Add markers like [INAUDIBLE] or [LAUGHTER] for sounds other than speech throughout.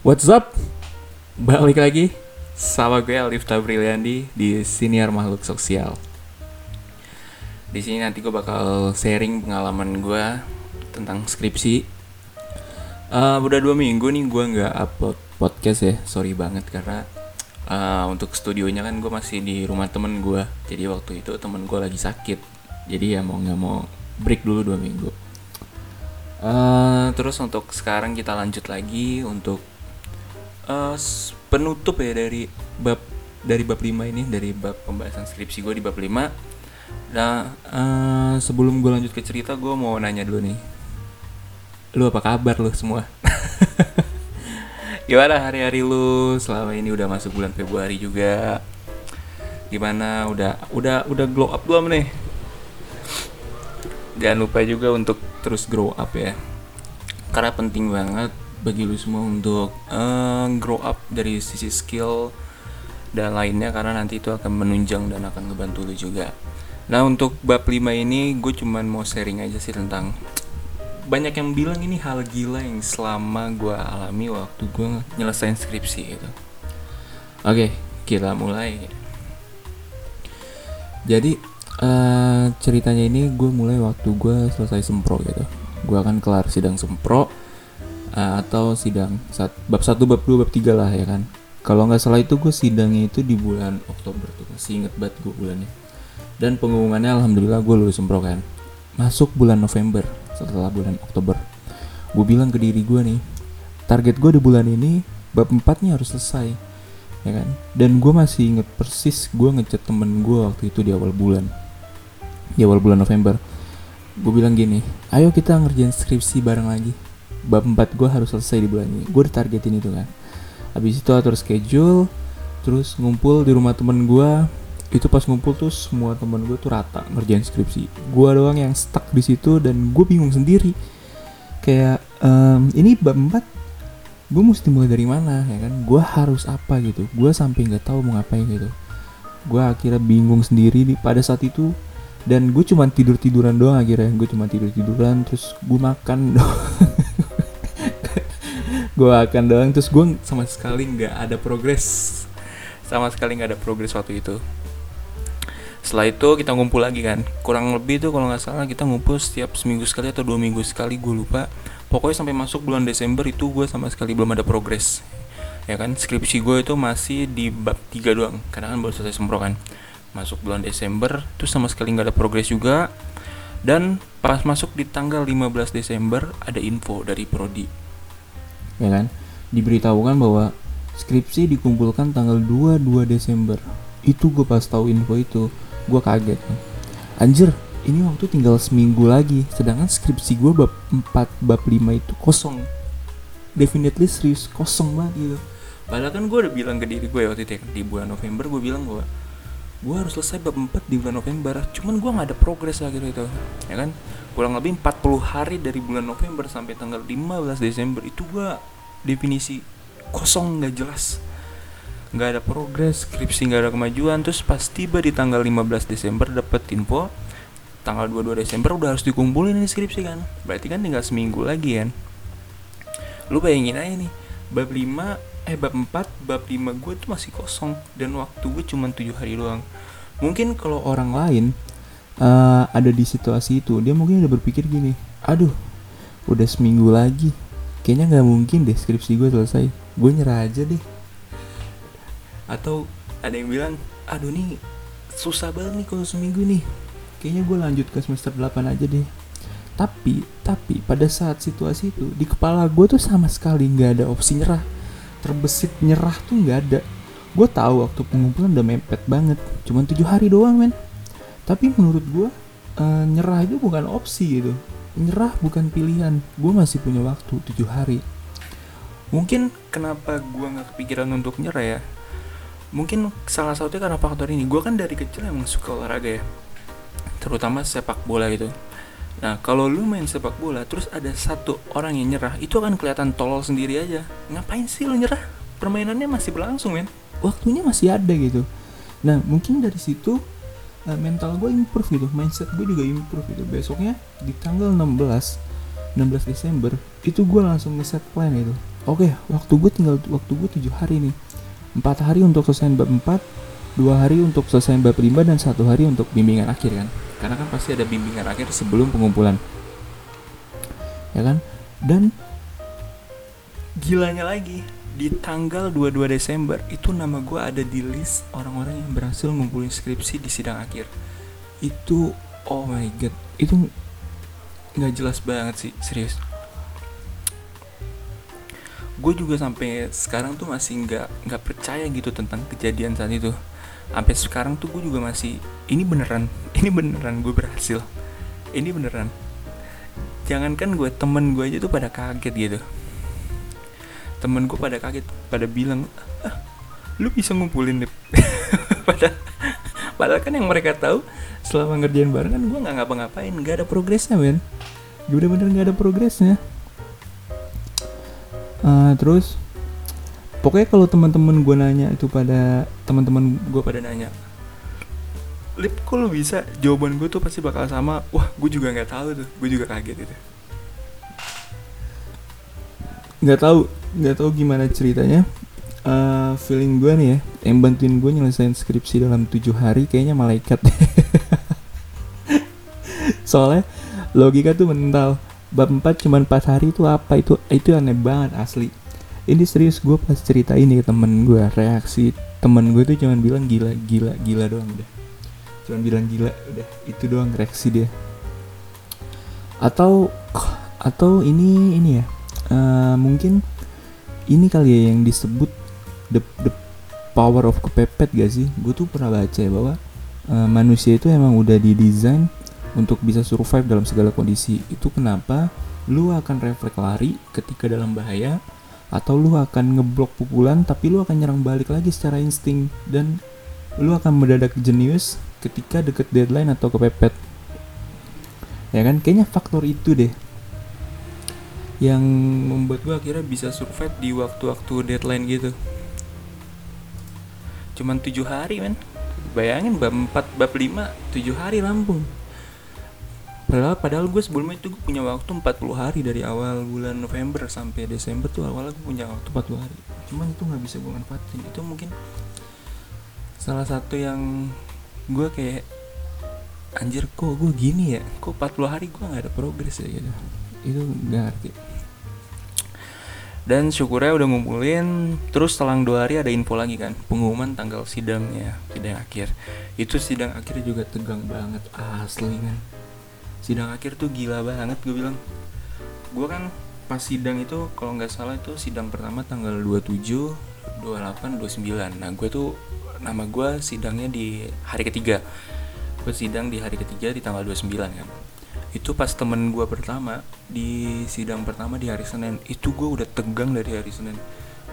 What's up? Balik lagi sama gue Alifta Briliandi di Siniar Makhluk Sosial. Di sini nanti gue bakal sharing pengalaman gue tentang skripsi. Uh, udah dua minggu nih gue nggak upload podcast ya, sorry banget karena uh, untuk studionya kan gue masih di rumah temen gue. Jadi waktu itu temen gue lagi sakit, jadi ya mau nggak mau break dulu dua minggu. Uh, terus untuk sekarang kita lanjut lagi untuk uh, penutup ya dari bab dari bab 5 ini dari bab pembahasan skripsi gue di bab 5 Nah, uh, sebelum gue lanjut ke cerita, gue mau nanya dulu nih. Lu apa kabar lu semua? [LAUGHS] Gimana hari-hari lu selama ini udah masuk bulan Februari juga? Gimana udah udah udah glow up belum nih? Jangan lupa juga untuk terus grow up ya. Karena penting banget bagi lu semua untuk uh, grow up dari sisi skill dan lainnya karena nanti itu akan menunjang dan akan ngebantu lu juga. Nah untuk bab 5 ini gue cuman mau sharing aja sih tentang banyak yang bilang ini hal gila yang selama gue alami waktu gue nyelesain skripsi gitu. Oke, kita mulai. Jadi uh, ceritanya ini gue mulai waktu gue selesai sempro gitu. Gue akan kelar sidang sempro atau sidang saat, bab 1, bab 2, bab 3 lah ya kan. Kalau nggak salah itu gue sidangnya itu di bulan Oktober tuh, masih inget banget gue bulannya. Dan pengumumannya alhamdulillah gue lulus sempro kan? Masuk bulan November setelah bulan Oktober. Gue bilang ke diri gue nih target gue di bulan ini bab 4 nya harus selesai ya kan? Dan gue masih inget persis gue ngechat temen gue waktu itu di awal bulan di awal bulan November. Gue bilang gini ayo kita ngerjain skripsi bareng lagi bab 4 gue harus selesai di bulan ini. Gue ditargetin itu kan. Habis itu atur schedule terus ngumpul di rumah temen gue itu pas ngumpul tuh semua teman gue tuh rata ngerjain skripsi. Gue doang yang stuck di situ dan gue bingung sendiri. Kayak um, ini bab 4 gue mesti mulai dari mana ya kan? Gue harus apa gitu? Gue sampai nggak tahu mau ngapain gitu. Gue akhirnya bingung sendiri di pada saat itu. Dan gue cuma tidur tiduran doang akhirnya. Gue cuma tidur tiduran terus gue makan [LAUGHS] gue makan doang. Terus gue sama sekali nggak ada progres. Sama sekali nggak ada progres waktu itu. Setelah itu kita ngumpul lagi kan. Kurang lebih tuh kalau nggak salah kita ngumpul setiap seminggu sekali atau dua minggu sekali gue lupa. Pokoknya sampai masuk bulan Desember itu gue sama sekali belum ada progres. Ya kan? Skripsi gue itu masih di bab 3 doang. Karena kan baru selesai sempro kan. Masuk bulan Desember tuh sama sekali nggak ada progres juga. Dan pas masuk di tanggal 15 Desember ada info dari prodi ya kan? Diberitahukan bahwa skripsi dikumpulkan tanggal 22 Desember. Itu gue pas tahu info itu gue kaget kan. Anjir ini waktu tinggal seminggu lagi sedangkan skripsi gue bab 4 bab 5 itu kosong. Definitely serius kosong banget gitu. Padahal kan gue udah bilang ke diri gue waktu itu ya, di bulan November gue bilang gue gue harus selesai bab 4 di bulan November. Cuman gue gak ada progres lah gitu itu ya kan kurang lebih 40 hari dari bulan November sampai tanggal 15 Desember itu gue definisi kosong gak jelas. Nggak ada progres skripsi nggak ada kemajuan terus pas tiba di tanggal 15 Desember dapet info tanggal 22 Desember udah harus dikumpulin ini skripsi kan. Berarti kan tinggal seminggu lagi kan. Lu bayangin aja nih bab 5 eh bab 4 bab 5 gue tuh masih kosong dan waktu gue cuma 7 hari doang. Mungkin kalau orang lain uh, ada di situasi itu dia mungkin udah berpikir gini aduh udah seminggu lagi kayaknya nggak mungkin deh skripsi gue selesai gue nyerah aja deh. Atau ada yang bilang aduh nih susah banget nih kalau seminggu nih kayaknya gue lanjut ke semester 8 aja deh. Tapi tapi pada saat situasi itu di kepala gue tuh sama sekali nggak ada opsi nyerah terbesit nyerah tuh nggak ada. Gue tahu waktu pengumpulan udah mepet banget cuman tujuh hari doang men tapi menurut gue uh, nyerah itu bukan opsi gitu. Nyerah bukan pilihan. Gue masih punya waktu tujuh hari. Mungkin kenapa gue nggak kepikiran untuk nyerah ya? Mungkin salah satunya karena faktor ini. Gue kan dari kecil emang suka olahraga ya. Terutama sepak bola gitu. Nah kalau lu main sepak bola terus ada satu orang yang nyerah itu akan kelihatan tolol sendiri aja. Ngapain sih lu nyerah? Permainannya masih berlangsung men. Waktunya masih ada gitu. Nah mungkin dari situ uh, mental gue improve gitu mindset gue juga improve gitu. Besoknya di tanggal 16 16 Desember itu gue langsung ngeset plan itu oke okay, waktu gue tinggal waktu gue tujuh hari nih. Empat hari untuk selesai bab empat dua hari untuk selesai bab lima dan satu hari untuk bimbingan akhir kan? Karena kan pasti ada bimbingan akhir sebelum pengumpulan. Ya kan? Dan gilanya lagi di tanggal 22 Desember itu nama gue ada di list orang-orang yang berhasil ngumpulin skripsi di sidang akhir. Itu oh my god itu nggak jelas banget sih serius. Gue juga sampai sekarang tuh masih nggak nggak percaya gitu tentang kejadian saat itu. Sampai sekarang tuh gue juga masih ini beneran [LAUGHS] ini beneran gue berhasil. Ini beneran. Jangankan gue temen gue aja tuh pada kaget gitu temen gue pada kaget pada bilang ah, lu bisa ngumpulin nih [LAUGHS] pada padahal kan yang mereka tahu selama ngerjain bareng kan gue nggak ngapa-ngapain nggak ada progresnya men. Gue bener-bener nggak ada progresnya. Uh, terus pokoknya kalau teman-teman gue nanya itu pada teman-teman gue pada nanya lip kok lo bisa? Jawaban gue tuh pasti bakal sama wah gue juga nggak tahu tuh gue juga kaget itu. Nggak tahu nggak tahu gimana ceritanya. Uh, feeling gue nih ya yang bantuin gue nyelesain skripsi dalam tujuh hari kayaknya malaikat. [LAUGHS] Soalnya logika tuh mental. Bab 4 cuma 4 hari itu apa? Itu itu aneh banget asli. Ini serius gue pas cerita ini ke temen gue reaksi temen gue tuh cuma bilang gila gila gila doang udah. Cuma bilang gila udah. Itu doang reaksi dia. Atau atau ini ini ya. Uh, mungkin ini kali ya yang disebut the the power of kepepet gak sih gue tuh pernah baca ya bahwa uh, manusia itu emang udah didesain untuk bisa survive dalam segala kondisi. Itu kenapa lu akan refleks lari ketika dalam bahaya atau lu akan ngeblok pukulan tapi lu akan nyerang balik lagi secara insting dan lu akan mendadak jenius ketika deket deadline atau kepepet. Ya kan kayaknya faktor itu deh yang membuat gue akhirnya bisa survive di waktu-waktu deadline gitu. Cuman tujuh hari men. Bayangin bab 4 bab 5 tujuh hari rampung padahal padahal gue sebelumnya itu gue punya waktu 40 hari dari awal bulan November sampai Desember tuh awalnya gue punya waktu 40 hari. Cuman itu nggak bisa gue manfaatin. Itu mungkin salah satu yang gue kayak anjir kok gue gini ya? Kok 40 hari gue nggak ada progres ya? gitu itu gak ngerti. Dan syukurnya udah ngumpulin terus selang dua hari ada info lagi kan pengumuman tanggal sidangnya sidang akhir. Itu sidang akhir juga tegang banget asli kan sidang akhir tuh gila banget gue bilang. Gue kan pas sidang itu kalau nggak salah itu sidang pertama tanggal 27 28 29 nah gue tuh nama gue sidangnya di hari ketiga. Gue sidang di hari ketiga di tanggal 29 kan itu pas temen gue pertama di sidang pertama di hari Senin. Itu gue udah tegang dari hari Senin.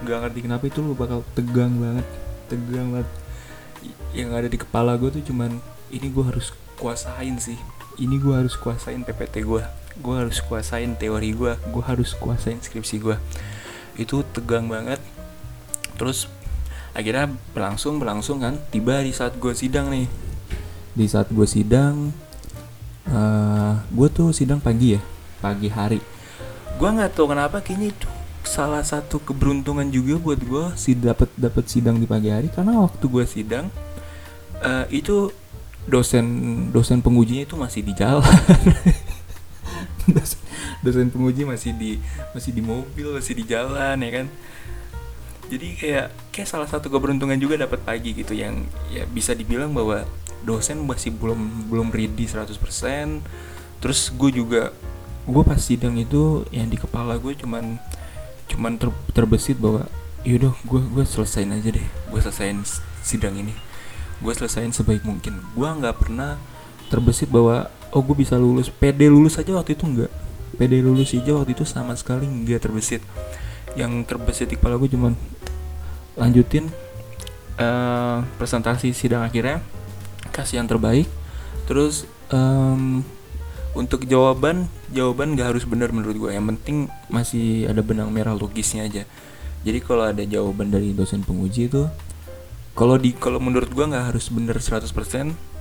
Nggak ngerti kenapa itu lo bakal tegang banget tegang banget. Yang ada di kepala gue tuh cuman ini gue harus kuasain sih. Ini gue harus kuasain PPT gue gue harus kuasain teori gue gue harus kuasain skripsi gue itu tegang banget. Terus akhirnya berlangsung berlangsung kan tiba di saat gue sidang nih. Di saat gue sidang uh, eh, gue tuh sidang pagi ya pagi hari. Gue nggak tahu kenapa kayaknya itu salah satu keberuntungan juga buat gue sih dapat dapat sidang di pagi hari. Karena waktu gue sidang uh, itu dosen dosen pengujinya itu masih di jalan. [LAUGHS] Dosen, dosen penguji masih di masih di mobil masih di jalan ya kan? Jadi kayak kayak salah satu keberuntungan juga dapat pagi gitu yang ya bisa dibilang bahwa dosen masih belum belum ready 100% terus gue juga gue pas sidang itu yang di kepala gue cuman cuman ter, terbesit bahwa yaudah gue gue selesain aja deh gue selesain sidang ini. Gue selesain sebaik mungkin. Gue nggak pernah terbesit bahwa oh gue bisa lulus. PD lulus aja waktu itu nggak. PD lulus aja waktu itu sama sekali nggak terbesit. Yang terbesit di kepala gue cuman lanjutin uh, presentasi sidang akhirnya kasih yang terbaik. Terus um, untuk jawaban jawaban gak harus benar menurut gue yang penting masih ada benang merah logisnya aja. Jadi kalau ada jawaban dari dosen penguji itu kalau di kalau menurut gua nggak harus bener 100%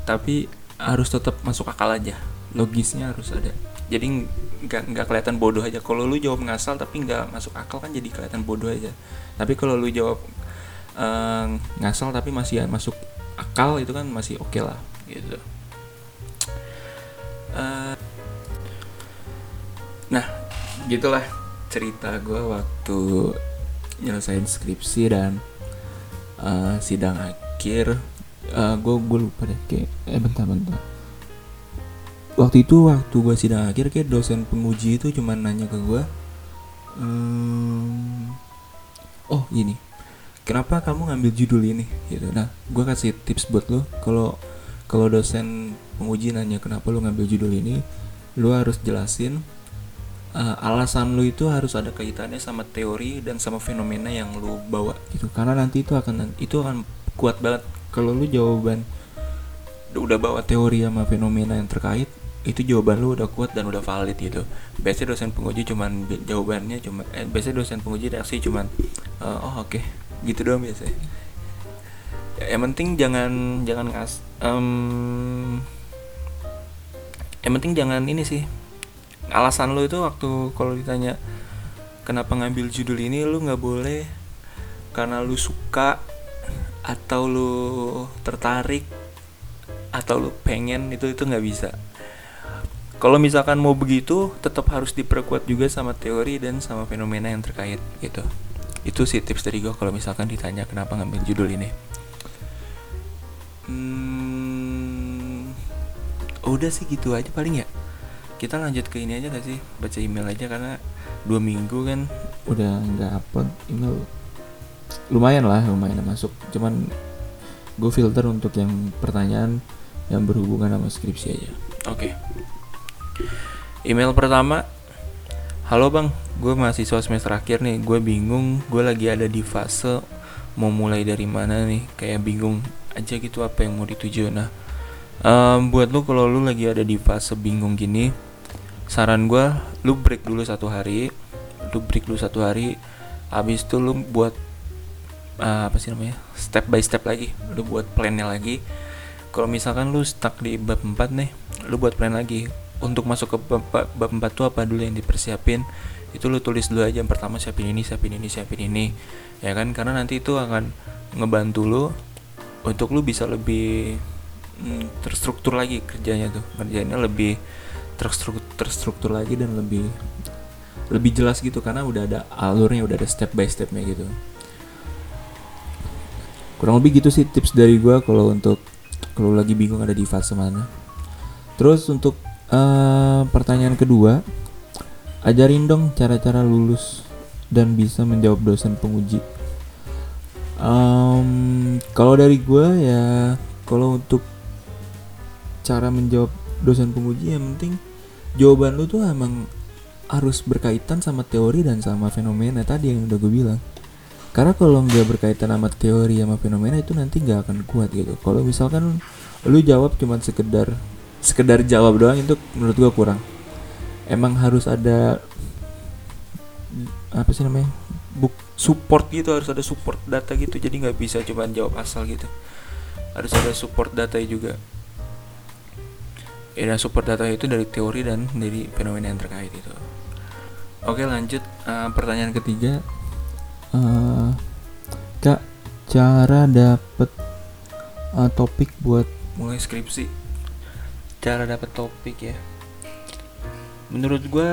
tapi harus tetap masuk akal aja. Logisnya harus ada. Jadi nggak nggak kelihatan bodoh aja. Kalau lu jawab ngasal tapi nggak masuk akal kan jadi kelihatan bodoh aja. Tapi kalau lu jawab uh, ngasal tapi masih masuk akal itu kan masih oke okay lah gitu. Uh, nah gitulah cerita gue waktu nyelesain skripsi dan uh, sidang akhir. Uh, gue gue lupa deh kayak eh bentar bentar. Waktu itu waktu gue sidang akhir kayak dosen penguji itu cuma nanya ke gue um, oh ini kenapa kamu ngambil judul ini? Gitu. Nah gue kasih tips buat lo kalau kalau dosen penguji nanya kenapa lo ngambil judul ini? Lo harus jelasin uh, alasan lo itu harus ada kaitannya sama teori dan sama fenomena yang lo bawa gitu. Karena nanti itu akan itu akan kuat banget. Kalau lo jawaban udah bawa teori sama fenomena yang terkait itu jawaban lu udah kuat dan udah valid gitu biasanya dosen penguji cuman jawabannya cuma eh, biasanya dosen penguji reaksi cuman uh, oh oke okay. gitu doang biasanya ya, yang penting jangan jangan ngas um, yang penting jangan ini sih alasan lu itu waktu kalau ditanya kenapa ngambil judul ini lu nggak boleh karena lu suka atau lu tertarik atau lu pengen itu itu nggak bisa kalau misalkan mau begitu tetap harus diperkuat juga sama teori dan sama fenomena yang terkait gitu. Itu sih tips dari gue kalau misalkan ditanya kenapa ngambil judul ini. Hmm, udah sih gitu aja paling ya. Kita lanjut ke ini aja gak sih? Baca email aja karena dua minggu kan. Udah nggak upload email. Lumayan lah lumayan masuk. Cuman gue filter untuk yang pertanyaan yang berhubungan sama skripsi aja. Oke. okay. Email pertama, halo bang, gue mahasiswa semester akhir nih, gue bingung, gue lagi ada di fase mau mulai dari mana nih, kayak bingung aja gitu apa yang mau dituju. Nah, um, buat lu kalau lu lagi ada di fase bingung gini, saran gue, lu break dulu satu hari, lu break dulu satu hari, habis itu lu buat uh, apa sih namanya, step by step lagi, lu buat plannya lagi. Kalau misalkan lu stuck di bab 4 nih, lu buat plan lagi untuk masuk ke bab, bab 4 tuh apa dulu yang dipersiapin? Itu lu tulis dulu aja yang pertama siapin ini siapin ini siapin ini. Ya kan? Karena nanti itu akan ngebantu lu untuk lu bisa lebih hmm, terstruktur lagi kerjanya tuh. Kerjanya lebih terstruktur terstruktur lagi dan lebih lebih jelas gitu karena udah ada alurnya udah ada step by stepnya gitu. Kurang lebih gitu sih tips dari gue kalau untuk kalau lagi bingung ada di fase mana. Terus untuk Uh, pertanyaan kedua, ajarin dong cara-cara lulus dan bisa menjawab dosen penguji. Um, kalau dari gue ya, kalau untuk cara menjawab dosen penguji yang penting jawaban lu tuh emang harus berkaitan sama teori dan sama fenomena tadi yang udah gue bilang. Karena kalau nggak berkaitan sama teori sama fenomena itu nanti nggak akan kuat gitu. Kalau misalkan lu jawab cuma sekedar sekedar jawab doang itu menurut gua kurang. Emang harus ada apa sih namanya buk support gitu harus ada support data gitu. Jadi nggak bisa cuma jawab asal gitu. Harus ada support data juga. Ya support data itu dari teori dan dari fenomena yang terkait itu. Oke lanjut uh, pertanyaan ketiga. Uh, kak cara dapet uh, topik buat mulai skripsi cara dapat topik ya. Menurut gue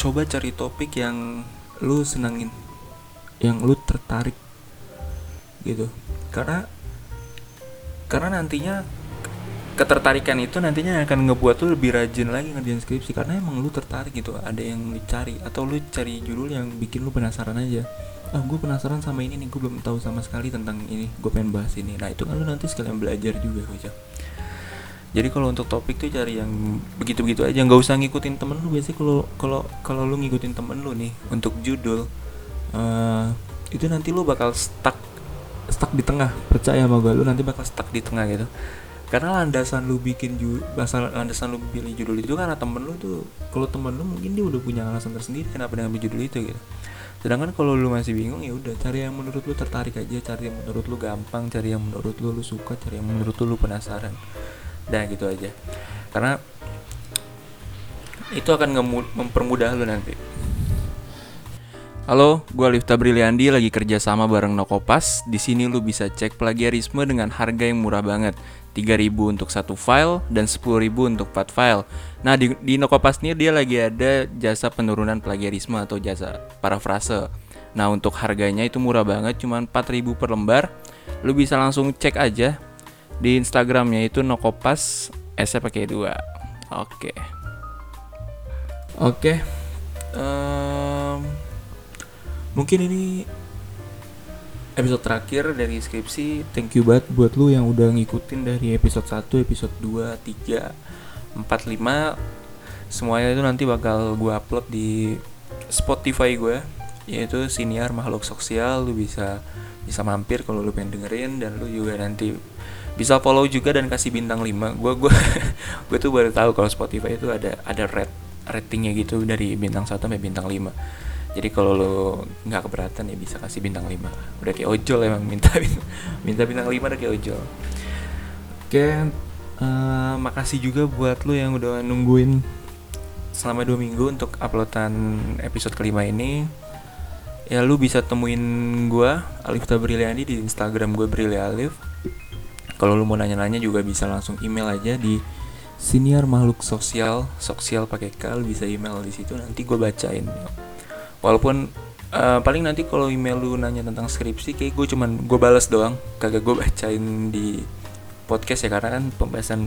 coba cari topik yang lu senangin yang lu tertarik gitu. Karena karena nantinya ketertarikan itu nantinya akan ngebuat lu lebih rajin lagi ngerjain skripsi. Karena emang lu tertarik gitu ada yang dicari atau lu cari judul yang bikin lu penasaran aja. Ah gue penasaran sama ini nih gue belum tahu sama sekali tentang ini gue pengen bahas ini. Nah itu kan lu nanti sekalian belajar juga kocak jadi kalau untuk topik tuh cari yang begitu-begitu aja. Nggak usah ngikutin temen lu. Biasanya kalau kalau kalau lu ngikutin temen lu nih untuk judul uh, itu nanti lu bakal stuck stuck di tengah. Percaya sama gue lu nanti bakal stuck di tengah gitu. Karena landasan lu bikin ju basal landasan lu pilih judul itu karena temen lu tuh kalau temen lu mungkin dia udah punya alasan tersendiri kenapa dia ngambil judul itu gitu. Sedangkan kalau lu masih bingung ya udah cari yang menurut lu tertarik aja. Cari yang menurut lu gampang cari yang menurut lu lu suka cari yang menurut lu penasaran dah gitu aja karena itu akan mempermudah lu nanti Halo, gue Lifta Briliandi lagi kerja sama bareng Nokopas. Di sini lu bisa cek plagiarisme dengan harga yang murah banget. 3000 untuk satu file dan 10000 untuk 4 file. Nah, di, di Nokopas ini dia lagi ada jasa penurunan plagiarisme atau jasa parafrase. Nah, untuk harganya itu murah banget, cuma 4000 per lembar. Lu bisa langsung cek aja di Instagramnya itu Nokopas S pakai dua. Oke. Okay. Oke. Okay. Um, mungkin ini episode terakhir dari skripsi thank you banget buat lu yang udah ngikutin dari episode 1, episode 2, 3, 4, 5 semuanya itu nanti bakal gue upload di Spotify gue yaitu siniar makhluk sosial lu bisa bisa mampir kalau lu pengen dengerin dan lu juga nanti bisa follow juga dan kasih bintang 5 gue gue gue tuh baru tahu kalau Spotify itu ada ada red ratingnya gitu dari bintang 1 sampai bintang 5 jadi kalau lo nggak keberatan ya bisa kasih bintang 5 udah kayak ojol emang minta [LAUGHS] minta bintang 5 udah kayak ojol. Oke uh, makasih juga buat lo yang udah nungguin selama dua minggu untuk uploadan episode kelima ini. Ya lu bisa temuin gue Alif Tabriliandi di Instagram gue Brili Alif kalau lu mau nanya-nanya juga bisa langsung email aja di senior makhluk sosial sosial pakai kal bisa email di situ nanti gue bacain. Walaupun uh, paling nanti kalau email lu nanya tentang skripsi kayak gue cuman gue balas doang kagak gue bacain di podcast ya karena kan pembahasan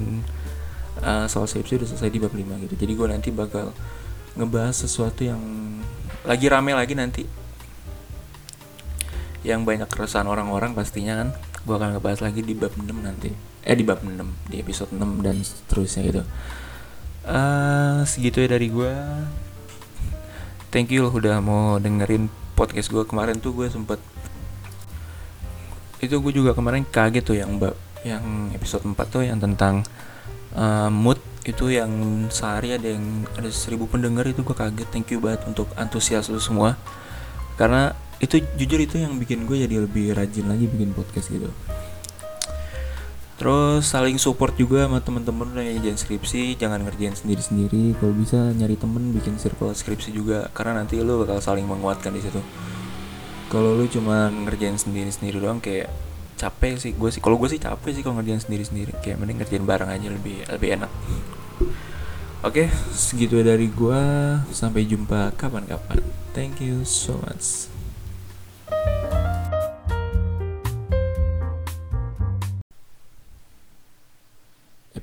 uh, soal skripsi udah selesai di bab 5 gitu. Jadi gue nanti bakal ngebahas sesuatu yang lagi rame lagi nanti. Yang banyak keresahan orang-orang pastinya kan gue akan ngebahas lagi di bab 6 nanti. Eh di bab 6 di episode 6 dan seterusnya gitu. Uh, segitu ya dari gue thank you loh udah mau dengerin podcast gue kemarin tuh gue sempet itu gue juga kemarin kaget tuh yang mbak yang episode 4 tuh yang tentang uh, mood itu yang sehari ada yang ada seribu pendengar itu gue kaget. Thank you banget untuk antusias lu semua. Karena itu jujur itu yang bikin gue jadi lebih rajin lagi bikin podcast gitu. Terus saling support juga sama temen-temen yang ngerjain skripsi jangan ngerjain sendiri-sendiri. Kalau bisa nyari temen bikin circle skripsi juga. Karena nanti lo bakal saling menguatkan di situ. Kalau lo cuma ngerjain sendiri-sendiri doang kayak capek sih. Gue sih kalau gue sih capek sih kalau ngerjain sendiri-sendiri. Kayak mending ngerjain bareng aja lebih lebih enak. Oke segitu dari gue sampai jumpa kapan-kapan. Thank you so much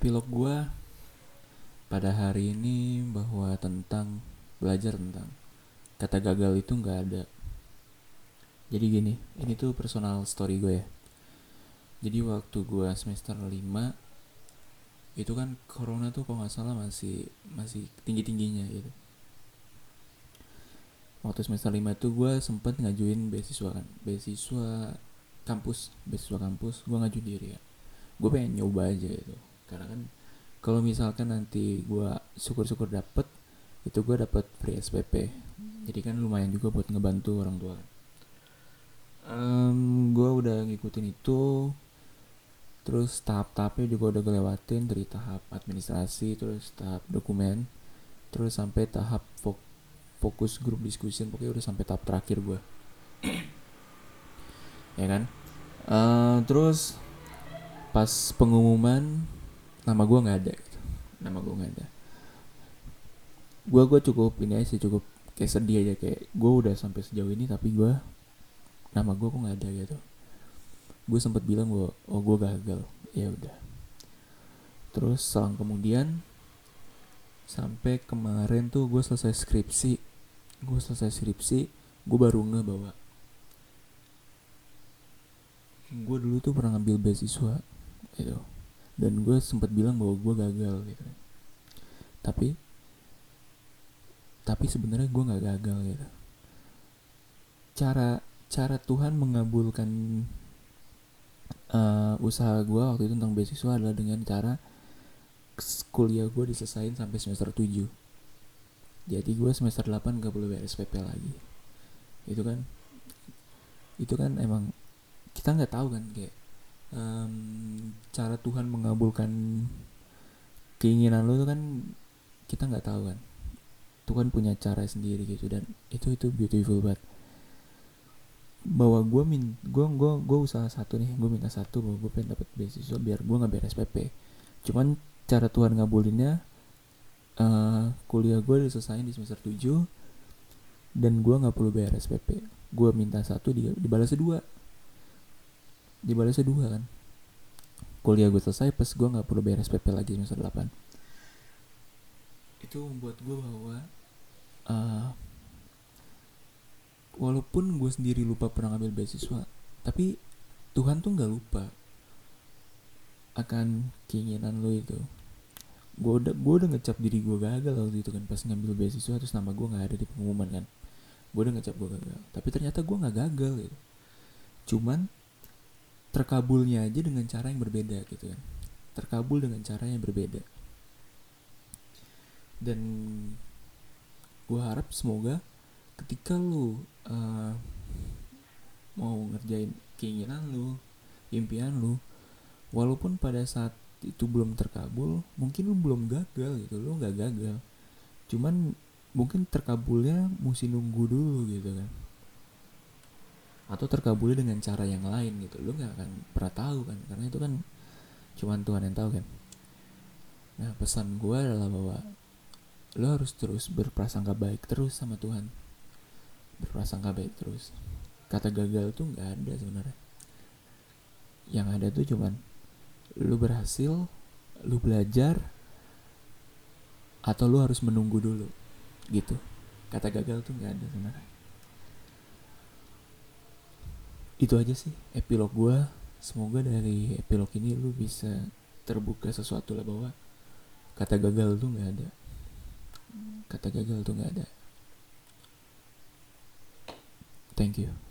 epilog gue pada hari ini bahwa tentang belajar tentang kata gagal itu nggak ada. Jadi gini ini tuh personal story gue ya. Jadi waktu gue semester 5 itu kan corona tuh kalau nggak salah masih masih tinggi tingginya gitu. Waktu semester 5 itu gue sempet ngajuin beasiswa kan beasiswa kampus beasiswa kampus gue ngajuin diri ya. Gue pengen nyoba aja gitu karena kan kalau misalkan nanti gue syukur-syukur dapet itu gue dapet free SPP jadi kan lumayan juga buat ngebantu orang tua um, gue udah ngikutin itu terus tahap-tahapnya juga udah gue dari tahap administrasi terus tahap dokumen terus sampai tahap fokus grup diskusi pokoknya udah sampai tahap terakhir gue ya kan? Uh, terus pas pengumuman nama gue nggak ada gitu. nama gue nggak ada. Gue gue cukup ini aja sih cukup kayak sedih aja kayak gue udah sampai sejauh ini tapi gue nama gue kok nggak ada gitu. Gue sempat bilang gue oh gue gagal. Ya udah. Terus selang kemudian sampai kemarin tuh gue selesai skripsi. Gue selesai skripsi gue baru nge bahwa gue dulu tuh pernah ngambil beasiswa gitu dan gue sempat bilang bahwa gue gagal gitu tapi tapi sebenarnya gue nggak gagal gitu cara cara Tuhan mengabulkan uh, usaha gue waktu itu tentang beasiswa adalah dengan cara kuliah gue diselesain sampai semester 7 jadi gue semester 8 gak boleh bayar SPP lagi. Itu kan itu kan emang kita nggak tahu kan kayak um, cara Tuhan mengabulkan keinginan lo itu kan kita nggak tahu kan. Tuhan punya cara sendiri gitu dan itu itu beautiful banget. Bahwa gue min gue gue gue usaha satu nih gue minta satu bahwa gue pengen dapat beasiswa biar gue nggak beres PP cuman cara Tuhan ngabulinnya uh, kuliah gue diselesain di semester 7 dan gue nggak perlu bayar SPP gue minta satu di dibalas dua dibalas dua kan. Kuliah gue selesai pas gue nggak perlu bayar SPP lagi semester 8 itu membuat gue bahwa uh, walaupun gue sendiri lupa pernah ngambil beasiswa tapi Tuhan tuh nggak lupa akan keinginan lo itu. Gue udah gue udah ngecap diri gue gagal waktu itu kan pas ngambil beasiswa terus nama gue nggak ada di pengumuman kan. Gue udah ngecap gue gagal tapi ternyata gue nggak gagal gitu. Cuman terkabulnya aja dengan cara yang berbeda gitu kan. Terkabul dengan cara yang berbeda. Dan gue harap semoga ketika lu uh, mau ngerjain keinginan lu impian lu walaupun pada saat itu belum terkabul mungkin lu belum gagal gitu lu nggak gagal. Cuman mungkin terkabulnya mesti nunggu dulu gitu kan atau terkabulnya dengan cara yang lain gitu. Lu nggak akan pernah tahu kan. Karena itu kan cuman Tuhan yang tahu kan. Nah pesan gue adalah bahwa lo harus terus berprasangka baik terus sama Tuhan. Berprasangka baik terus. Kata gagal tuh nggak ada sebenarnya. Yang ada tuh cuman lu berhasil lu belajar atau lu harus menunggu dulu gitu. Kata gagal tuh nggak ada sebenarnya itu aja sih epilog gue semoga dari epilog ini lu bisa terbuka sesuatu lah bahwa kata gagal tuh nggak ada. Kata gagal tuh nggak ada. Thank you